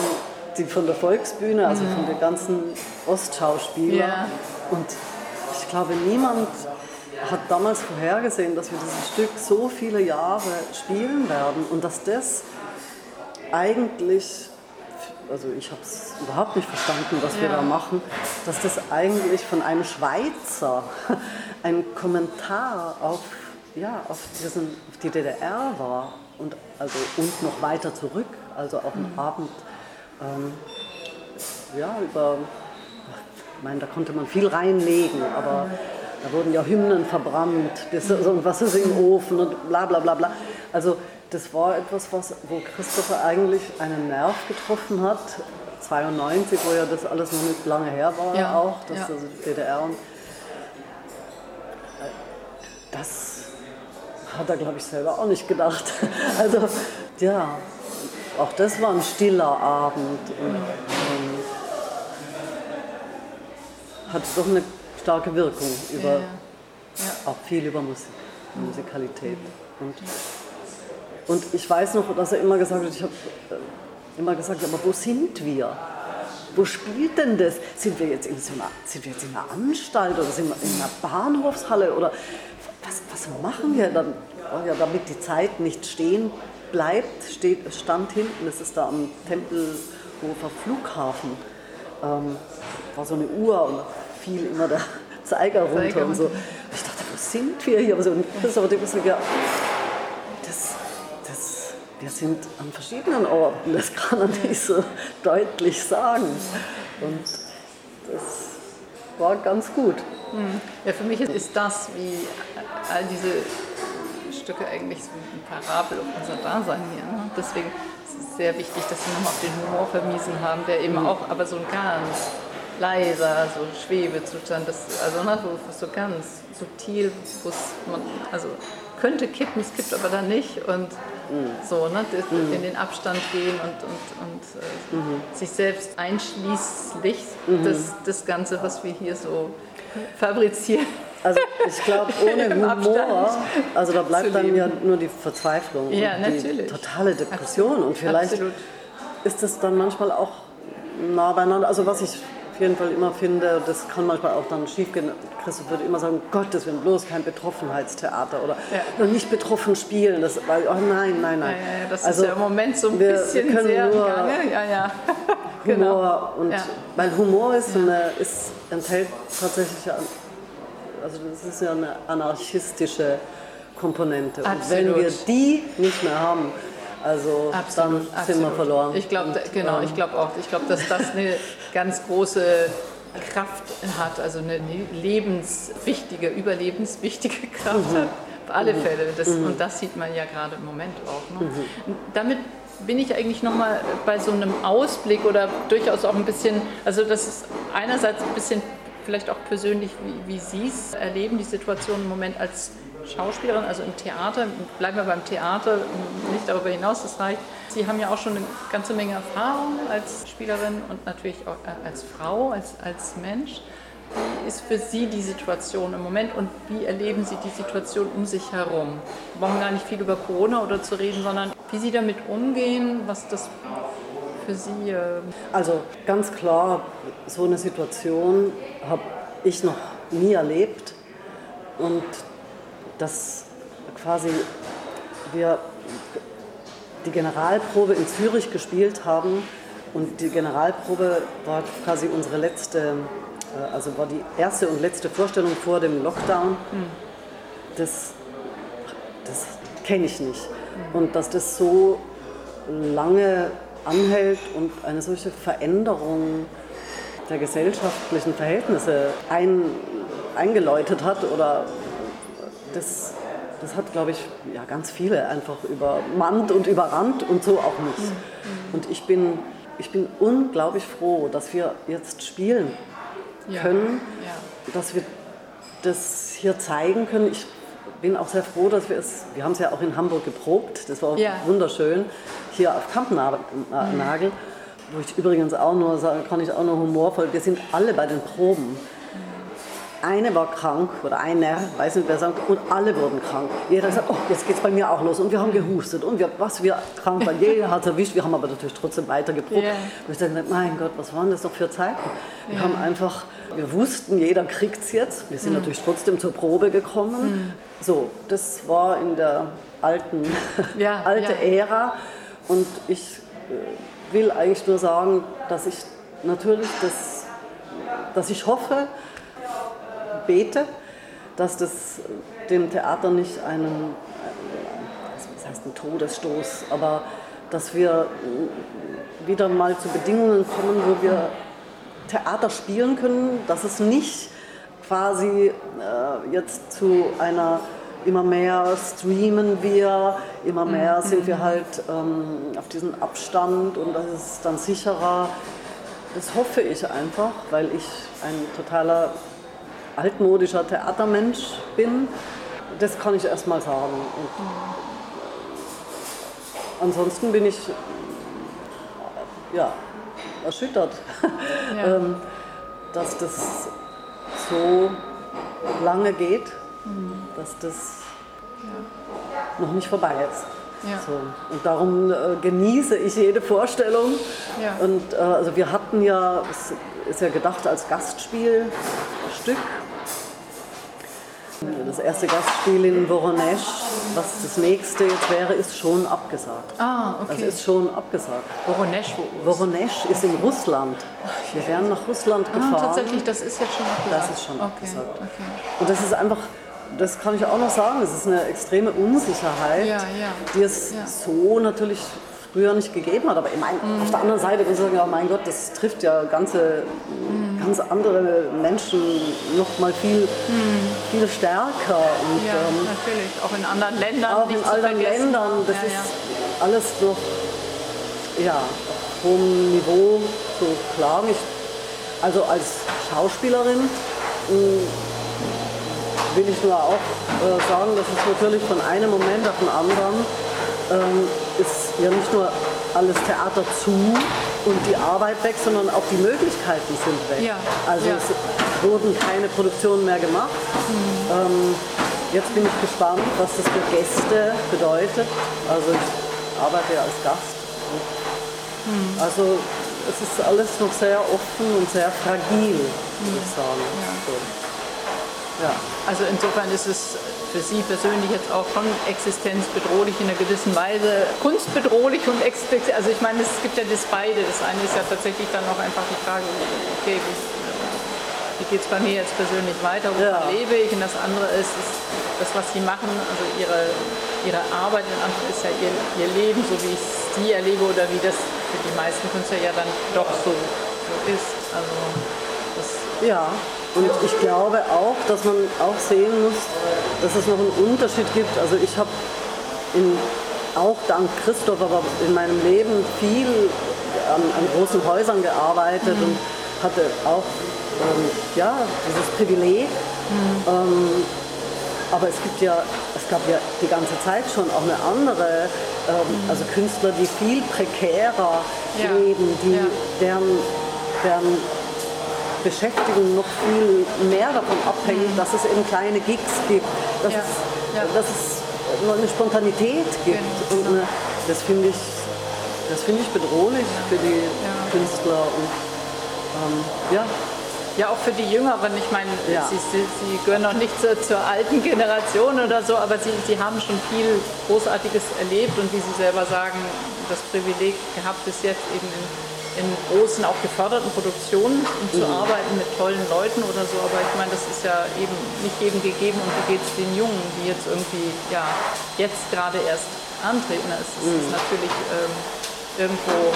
die von der Volksbühne, also von den ganzen Ostschauspielern. Ja. Und ich glaube, niemand hat damals vorhergesehen, dass wir dieses Stück so viele Jahre spielen werden und dass das eigentlich, also ich habe es überhaupt nicht verstanden, was wir Ja. da machen, dass das eigentlich von einem Schweizer ein Kommentar auf, ja, auf, diesen, auf die DDR war und, also, und noch weiter zurück, also auch Mhm. am Abend ähm, ja, über, ich meine, da konnte man viel reinlegen, aber da wurden ja Hymnen verbrannt, das, so, was ist im Ofen und bla bla bla bla. Also das war etwas, was, wo Christopher eigentlich einen Nerv getroffen hat, 92, wo ja das alles noch nicht lange her war Ja, auch, das ja. also die DDR und äh, das hat er, glaube ich, selber auch nicht gedacht. Also, ja, auch das war ein stiller Abend und ähm, hat doch eine starke Wirkung über, Ja, ja. auch viel über Musik, Musikalität. Und, und ich weiß noch, dass er immer gesagt hat, ich habe äh, immer gesagt, aber wo sind wir? Wo spielt denn das? Sind wir jetzt in, so einer, sind wir jetzt in einer Anstalt oder sind wir in einer Bahnhofshalle oder was, was machen wir dann, oh ja, damit die Zeit nicht stehen bleibt, steht, stand hinten, das ist da am Tempelhofer Flughafen, ähm, war so eine Uhr und fiel immer der Zeiger runter Zeiger und so. Ich dachte, wo sind wir hier? Und das aber die ja, das, das, wir sind an verschiedenen Orten, das kann man nicht so deutlich sagen. Und das war ganz gut. Hm. Ja, für mich ist das, wie all diese Stücke eigentlich so ein Parabel auf unser Dasein hier. Ne? Deswegen ist es sehr wichtig, dass Sie nochmal auf den Humor vermiesen haben, der eben mhm. auch aber so ein ganz leiser, so Schwebezustand, das, also ne, so, so ganz subtil, wo es man, also könnte kippen, es kippt aber dann nicht und mhm. so, ne, mhm. in den Abstand gehen und, und, und äh, mhm. sich selbst einschließlich mhm. das, das Ganze, was wir hier so fabrizieren. Also ich glaube, ohne Humor, also da bleibt dann ja nur die Verzweiflung ja, und die totale Depression. Absolut. Und vielleicht Absolut. ist es dann manchmal auch nah beieinander. Also was ich auf jeden Fall immer finde, das kann manchmal auch dann schiefgehen. Christoph würde immer sagen, Gottes Willen, bloß kein Betroffenheitstheater oder ja. nicht betroffen spielen. Das, weil, oh nein, nein, nein. Ja, ja, das also, ist ja im Moment so ein wir, bisschen wir sehr nur. Ja, ja. Humor genau. und weil Humor ist, eine, ist enthält tatsächlich also das ist ja eine anarchistische Komponente. Absolut. Und wenn wir die nicht mehr haben, also absolut, dann absolut. sind wir verloren. Ich glaube, genau, ich glaube auch. Ich glaube, dass das eine ganz große Kraft hat, also eine lebenswichtige, überlebenswichtige Kraft mhm. hat. Auf alle mhm. Fälle. Das, mhm. Und das sieht man ja gerade im Moment auch. Ne? Mhm. Damit bin ich eigentlich nochmal bei so einem Ausblick oder durchaus auch ein bisschen, also das ist einerseits ein bisschen vielleicht auch persönlich, wie, wie Sie es erleben, die Situation im Moment als Schauspielerin, also im Theater, bleiben wir beim Theater, nicht darüber hinaus, das reicht. Sie haben ja auch schon eine ganze Menge Erfahrung als Spielerin und natürlich auch äh, als Frau, als, als Mensch. Wie ist für Sie die Situation im Moment und wie erleben Sie die Situation um sich herum? Wir brauchen gar nicht viel über Corona oder zu reden, sondern wie Sie damit umgehen, was das für Sie? Äh also ganz klar, so eine Situation habe ich noch nie erlebt und dass quasi wir die Generalprobe in Zürich gespielt haben und die Generalprobe war quasi unsere letzte, äh, also war die erste und letzte Vorstellung vor dem Lockdown. Das, das kenne ich nicht. Und dass das so lange anhält und eine solche Veränderung der gesellschaftlichen Verhältnisse ein, eingeläutet hat oder das, das hat, glaube ich, ja, ganz viele einfach übermannt und überrannt und so auch mich. Und ich bin, ich bin unglaublich froh, dass wir jetzt spielen können, ja. Ja. dass wir das hier zeigen können. Ich bin auch sehr froh, dass wir es, wir haben es ja auch in Hamburg geprobt, das war ja. wunderschön, hier auf Kampnagel, mhm. wo ich übrigens auch nur, kann ich auch nur humorvoll, wir sind alle bei den Proben eine war krank oder einer, weiß nicht wer sagt, und alle wurden krank. Jeder sagt, oh, jetzt geht es bei mir auch los und wir haben gehustet und wir, was wir krank waren, jeder hat erwischt, wir haben aber natürlich trotzdem weiter geprobt. Yeah. Und ich dachte, mein Gott, was waren das doch für Zeiten? Wir yeah. haben einfach, wir wussten, jeder kriegt es jetzt. Wir sind mm. natürlich trotzdem zur Probe gekommen. Mm. So, das war in der alten, ja, alte ja. Ära und ich äh, will eigentlich nur sagen, dass ich natürlich das, dass ich hoffe, bete, dass das dem Theater nicht einen, das heißt ein Todesstoß, aber dass wir wieder mal zu Bedingungen kommen, wo wir Theater spielen können, dass es nicht quasi äh, jetzt zu einer immer mehr streamen wir, immer mehr mhm. sind wir halt ähm, auf diesen Abstand und das ist dann sicherer. Das hoffe ich einfach, weil ich ein totaler altmodischer Theatermensch bin. Das kann ich erst mal sagen. Und ansonsten bin ich ja, erschüttert, ja. Ähm, dass das so lange geht, mhm. dass das ja. noch nicht vorbei ist. Ja. So. Und darum äh, genieße ich jede Vorstellung. Und äh, also wir hatten ja, es ist ja gedacht als Gastspielstück Das erste Gastspiel in Voronesch, was das nächste jetzt wäre, ist schon abgesagt. Ah, Das okay. ist schon abgesagt. Voronesch, wo Voronesch ist in Russland. Wir wären nach Russland Ah, gefahren. tatsächlich, das ist jetzt schon abgesagt. Das ist schon okay. abgesagt. Okay. Und das ist einfach, das kann ich auch noch sagen, es ist eine extreme Unsicherheit, Ja, ja. die es Ja. so natürlich früher nicht gegeben hat. Aber ich meine, auf der anderen Seite muss ich sagen, ja, mein Gott, das trifft ja ganze, ganz andere Menschen noch mal viel, viel stärker. Und, Ja, ähm, natürlich. Auch in anderen Ländern. auch in anderen. Ländern, das ja, ist ja. alles noch ja, auf hohem Niveau zu klagen. Ich, also als Schauspielerin mh, will ich nur auch äh, sagen, dass es natürlich von einem Moment auf den anderen ähm, ist ja nicht nur alles Theater zu und die Arbeit weg, sondern auch die Möglichkeiten sind weg. Ja, Also ja. es wurden keine Produktionen mehr gemacht. Ähm, jetzt bin ich gespannt, was das für Gäste bedeutet. Also ich arbeite ja als Gast. Also es ist alles noch sehr offen und sehr fragil, würde ich sagen. So. Ja. Also insofern ist es für Sie persönlich jetzt auch schon existenzbedrohlich in einer gewissen Weise, kunstbedrohlich und existenz. Also ich meine, es gibt ja das beide. Das eine ist ja tatsächlich dann auch einfach die Frage, okay, wie, geht es bei mir jetzt persönlich weiter, wo Ja. lebe ich? Und das andere ist, ist das, was Sie machen, also Ihre, Ihre Arbeit in Anführungszeichen ist ja ihr, ihr Leben, so wie ich es Sie erlebe oder wie das für die meisten Künstler ja dann doch so, so ist. Also Ja, und ich glaube auch, dass man auch sehen muss, dass es noch einen Unterschied gibt. Also ich habe auch dank Christoph, aber in meinem Leben viel an, an großen Häusern gearbeitet und hatte auch ähm, ja, dieses Privileg. Ähm, aber es gibt ja, es gab ja die ganze Zeit schon auch eine andere, ähm, also Künstler, die viel prekärer Ja. leben, die, Ja. deren, deren Beschäftigung noch viel mehr davon abhängt, dass es eben kleine Gigs gibt, dass, Ja. es, Ja. dass es noch eine Spontanität gibt. Genau. Und eine, das finde ich, das finde ich bedrohlich für die. Künstler. Und, ähm, ja, Ja, auch für die Jüngeren. Ich meine, Ja. sie, sie, sie gehören noch nicht zur, zur alten Generation oder so, aber sie, sie haben schon viel Großartiges erlebt und wie Sie selber sagen, das Privileg gehabt, bis jetzt eben in, in großen, auch geförderten Produktionen um zu arbeiten mit tollen Leuten oder so. Aber ich meine, das ist ja eben nicht jedem gegeben. Und wie geht es den Jungen, die jetzt irgendwie, ja, jetzt gerade erst antreten? Es ist, ist natürlich ähm, irgendwo,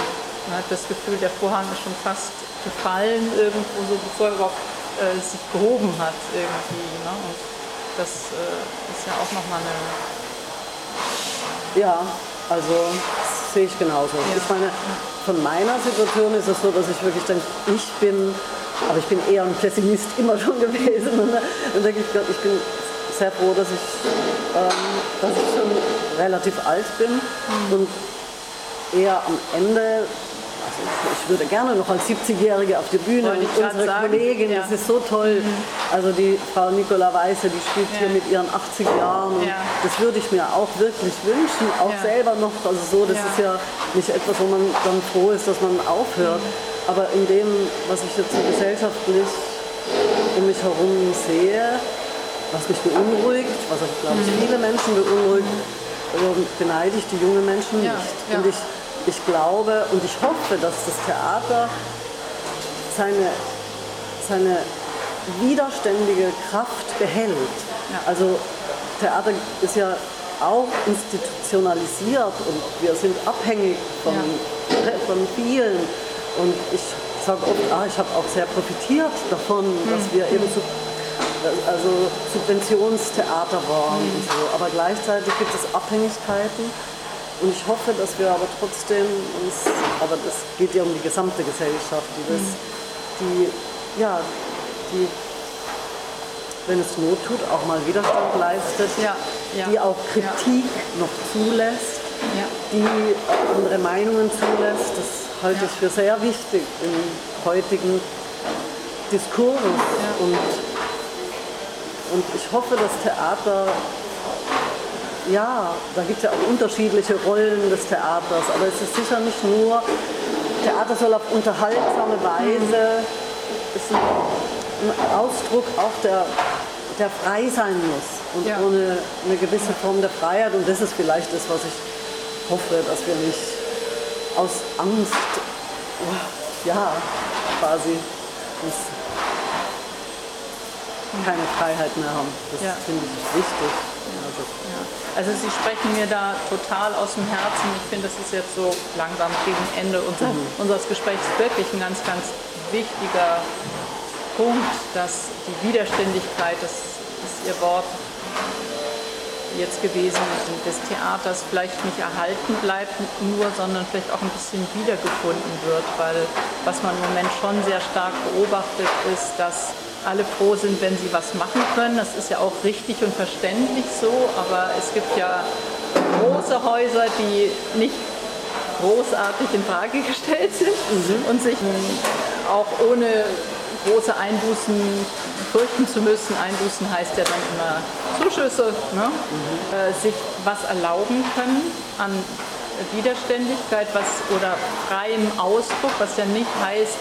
man hat das Gefühl, der Vorhang ist schon fast gefallen irgendwo, so bevor er überhaupt äh, sich gehoben hat irgendwie. Ne? Und das äh, ist ja auch nochmal eine... ja, also das sehe ich genauso. Ja. Ich meine, von meiner Situation ist es so, dass ich wirklich denke, ich bin, aber ich bin eher ein Pessimist immer schon gewesen. Und dann denke ich, Gott, ich bin sehr froh, dass ich, ähm, dass ich schon relativ alt bin Mhm. und eher am Ende, ich, würde gerne noch als 70-Jährige auf die Bühne Wollte und ich grad unsere sagen, Kollegin, ja. Mhm. das ist so toll. Also die Frau Nicola Weiße, die spielt hier Ja. mit ihren 80 Jahren und Ja. das würde ich mir auch wirklich wünschen, auch selber noch. Also so, das ist ja nicht etwas, wo man dann froh ist, dass man aufhört. Mhm. Aber in dem, was ich jetzt so gesellschaftlich um mich herum sehe, was mich beunruhigt, was auch, glaube ich, Mhm. viele Menschen beunruhigt, ähm, beneide ich die jungen Menschen nicht. Und ich, ich glaube und ich hoffe, dass das Theater seine, seine widerständige Kraft behält. Ja. Also Theater ist ja auch institutionalisiert und wir sind abhängig von, von vielen. Und ich sage oft, ah, ich habe auch sehr profitiert davon, dass wir eben so, also Subventionstheater waren und so. Aber gleichzeitig gibt es Abhängigkeiten. Und ich hoffe, dass wir aber trotzdem uns, aber das geht ja um die gesamte Gesellschaft, die das, die, ja, die, wenn es Not tut, auch mal Widerstand leistet, Ja, ja, die auch ja. Kritik noch zulässt, Ja. die andere Meinungen zulässt. Das halte Ja. ich für sehr wichtig im heutigen Diskurs. Und, und ich hoffe, dass Theater, ja, da gibt es ja auch unterschiedliche Rollen des Theaters, aber es ist sicher nicht nur, Theater soll auf unterhaltsame Weise, ist ein, Ausdruck auch der, der frei sein muss und Ja. ohne eine gewisse Form der Freiheit. Und das ist vielleicht das, was ich hoffe, dass wir nicht aus Angst, oh, ja, quasi keine Freiheit mehr haben. Das Ja. finde ich wichtig. Also, Ja. Also Sie sprechen mir da total aus dem Herzen. Ich finde, das ist jetzt so langsam gegen Ende unser, unseres Gesprächs wirklich ein ganz, ganz wichtiger Punkt, dass die Widerständigkeit, das ist Ihr Wort jetzt gewesen, des Theaters vielleicht nicht erhalten bleibt nur, sondern vielleicht auch ein bisschen wiedergefunden wird, weil was man im Moment schon sehr stark beobachtet ist, dass alle froh sind, wenn sie was machen können. Das ist ja auch richtig und verständlich so, aber es gibt ja große Häuser, die nicht großartig in Frage gestellt sind und sich auch ohne große Einbußen fürchten zu müssen. Einbußen heißt ja dann immer Zuschüsse, ne? äh, sich was erlauben können an Widerständigkeit was, oder freiem Ausdruck, was ja nicht heißt,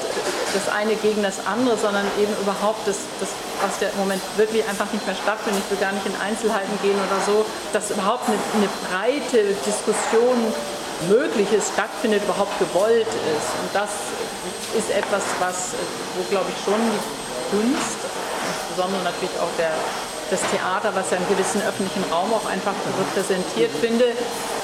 das eine gegen das andere, sondern eben überhaupt das, das was ja im Moment wirklich einfach nicht mehr stattfindet. Ich will gar nicht in Einzelheiten gehen oder so, dass überhaupt eine, eine breite Diskussion möglich ist, stattfindet, überhaupt gewollt ist. Und das ist etwas, was, wo glaube ich schon die Kunst, insbesondere natürlich auch der, das Theater, was ja einen gewissen öffentlichen Raum auch einfach repräsentiert, finde,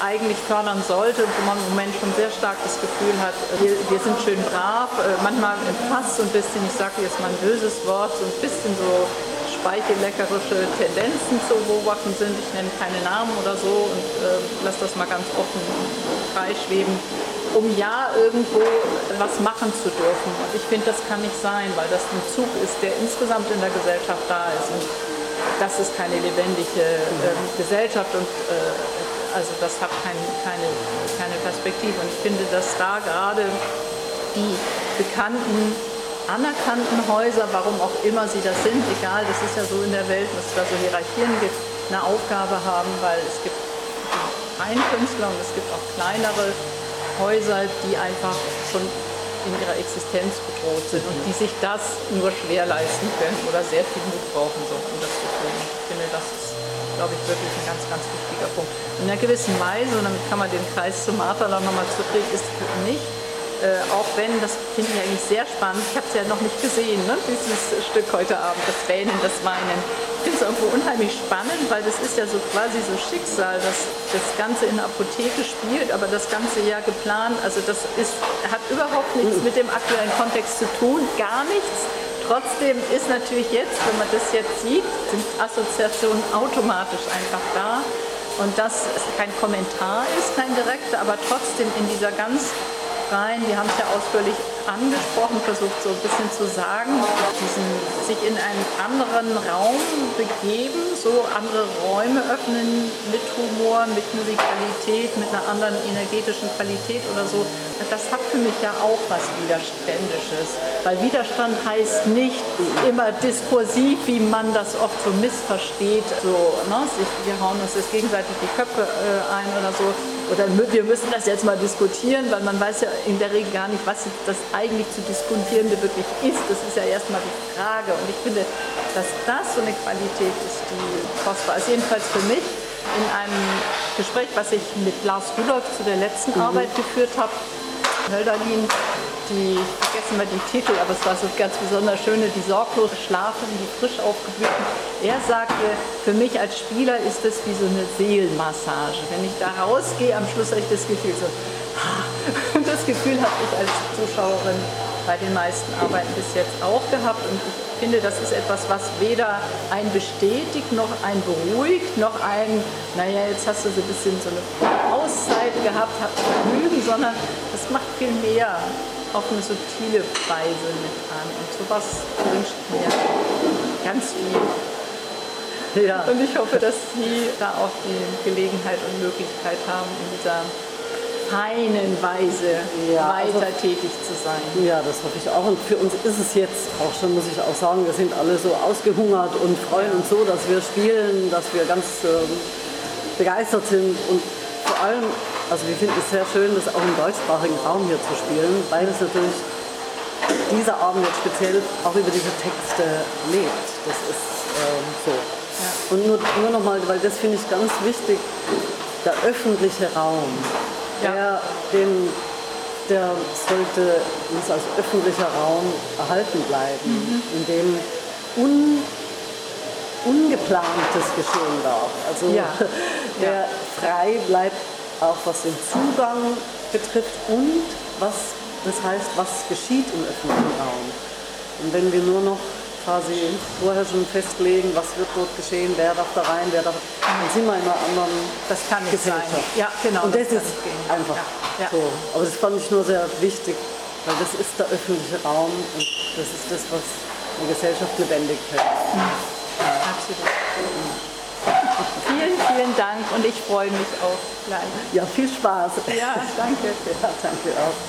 eigentlich fördern sollte, wo man im Moment schon sehr stark das Gefühl hat, wir, wir sind schön brav, äh, manchmal fast so ein bisschen, ich sage jetzt mal ein böses Wort, so ein bisschen so speichelleckerische Tendenzen zu beobachten sind. Ich nenne keine Namen oder so und äh, lasse das mal ganz offen freischweben, um ja irgendwo was machen zu dürfen. Und ich finde, das kann nicht sein, weil das ein Zug ist, der insgesamt in der Gesellschaft da ist. Und das ist keine lebendige ähm, Gesellschaft und äh, also das hat kein, keine, keine Perspektive. Und ich finde, dass da gerade die bekannten anerkannten Häuser, warum auch immer sie das sind, egal, das ist ja so in der Welt, dass es da so Hierarchien gibt, eine Aufgabe haben, weil es gibt freien Künstler und es gibt auch kleinere Häuser, die einfach schon in ihrer Existenz bedroht sind und die sich das nur schwer leisten können oder sehr viel Mut brauchen, so, um das ist, glaube ich, wirklich ein ganz, ganz wichtiger Punkt. In einer gewissen Weise, und damit kann man den Kreis zu Martha dann nochmal zurücklegen, ist mich äh, auch wenn, das finde ich eigentlich sehr spannend, ich habe es ja noch nicht gesehen, ne, dieses Stück heute Abend, das Wähnen, das Weinen. Ich finde es irgendwo unheimlich spannend, weil das ist ja so quasi so Schicksal, dass das Ganze in der Apotheke spielt, aber das Ganze ja geplant, also das ist, hat überhaupt nichts mit dem aktuellen Kontext zu tun, gar nichts. Trotzdem ist natürlich jetzt, wenn man das jetzt sieht, sind Assoziationen automatisch einfach da. Und dass es kein Kommentar ist, kein direkter, aber trotzdem in dieser ganz rein, wir haben es ja ausführlich angesprochen, versucht so ein bisschen zu sagen, diesen, sich in einen anderen Raum begeben, so andere Räume öffnen mit Humor, mit Musikalität, mit einer anderen energetischen Qualität oder so. Das hat für mich ja auch was Widerständisches, weil Widerstand heißt nicht immer diskursiv, wie man das oft so missversteht, so, ne, wir hauen uns jetzt gegenseitig die Köpfe äh, ein oder so, oder wir müssen das jetzt mal diskutieren, weil man weiß ja in der Regel gar nicht, was das eigentlich zu diskutierende wirklich ist. Das ist ja erstmal die Frage. Und ich finde, dass das so eine Qualität ist, die kostbar ist. Jedenfalls für mich in einem Gespräch, was ich mit Lars Rudolph zu der letzten Arbeit geführt habe, Hölderlin, die, ich vergesse mal den Titel, aber es war so ganz besonders schöne, die sorglos schlafen, die frisch aufgeblühten. Er sagte, für mich als Spieler ist das wie so eine Seelenmassage. Wenn ich da rausgehe, am Schluss habe ich das Gefühl so, ah. Das Gefühl habe ich als Zuschauerin bei den meisten Arbeiten bis jetzt auch gehabt und ich finde, das ist etwas, was weder einen bestätigt, noch einen beruhigt, noch einen, naja, jetzt hast du so ein bisschen so eine Auszeit gehabt, hab Vergnügen, sondern das macht viel mehr auf eine subtile Weise mit an. Und sowas wünscht mir ganz viel. Ja. Und ich hoffe, dass Sie da auch die Gelegenheit und Möglichkeit haben, in dieser feinen Weise Ja, also- weiter tätig zu sein. Ja, das hoffe ich auch. Und für uns ist es jetzt auch schon, muss ich auch sagen, wir sind alle so ausgehungert und freuen uns so, dass wir spielen, dass wir ganz ähm, begeistert sind. Und vor allem, also wir finden es sehr schön, das auch im deutschsprachigen Raum hier zu spielen, weil es natürlich dieser Abend jetzt speziell auch über diese Texte lebt. Das ist ähm, so. Und nur, nur nochmal, weil das finde ich ganz wichtig, der öffentliche Raum, Ja. Der, den, der sollte uns als öffentlicher Raum erhalten bleiben, Mhm. in dem un, Ungeplantes geschehen darf. Also der frei bleibt auch was den Zugang betrifft und was das heißt, was geschieht im öffentlichen Raum. Und wenn wir nur noch quasi vorher schon festlegen, was wird dort geschehen, wer darf da rein, wer darf, dann sind wir in einer anderen Das kann nicht sein. Gesellschaft. Ja, genau, Und das, das ist einfach Ja. so. Aber das fand ich nur sehr wichtig, weil das ist der öffentliche Raum und das ist das, was eine Gesellschaft lebendig hält. Absolut. Vielen, vielen Dank und ich freue mich auch gleich. Ja, viel Spaß. Ja, danke. Ja, danke auch.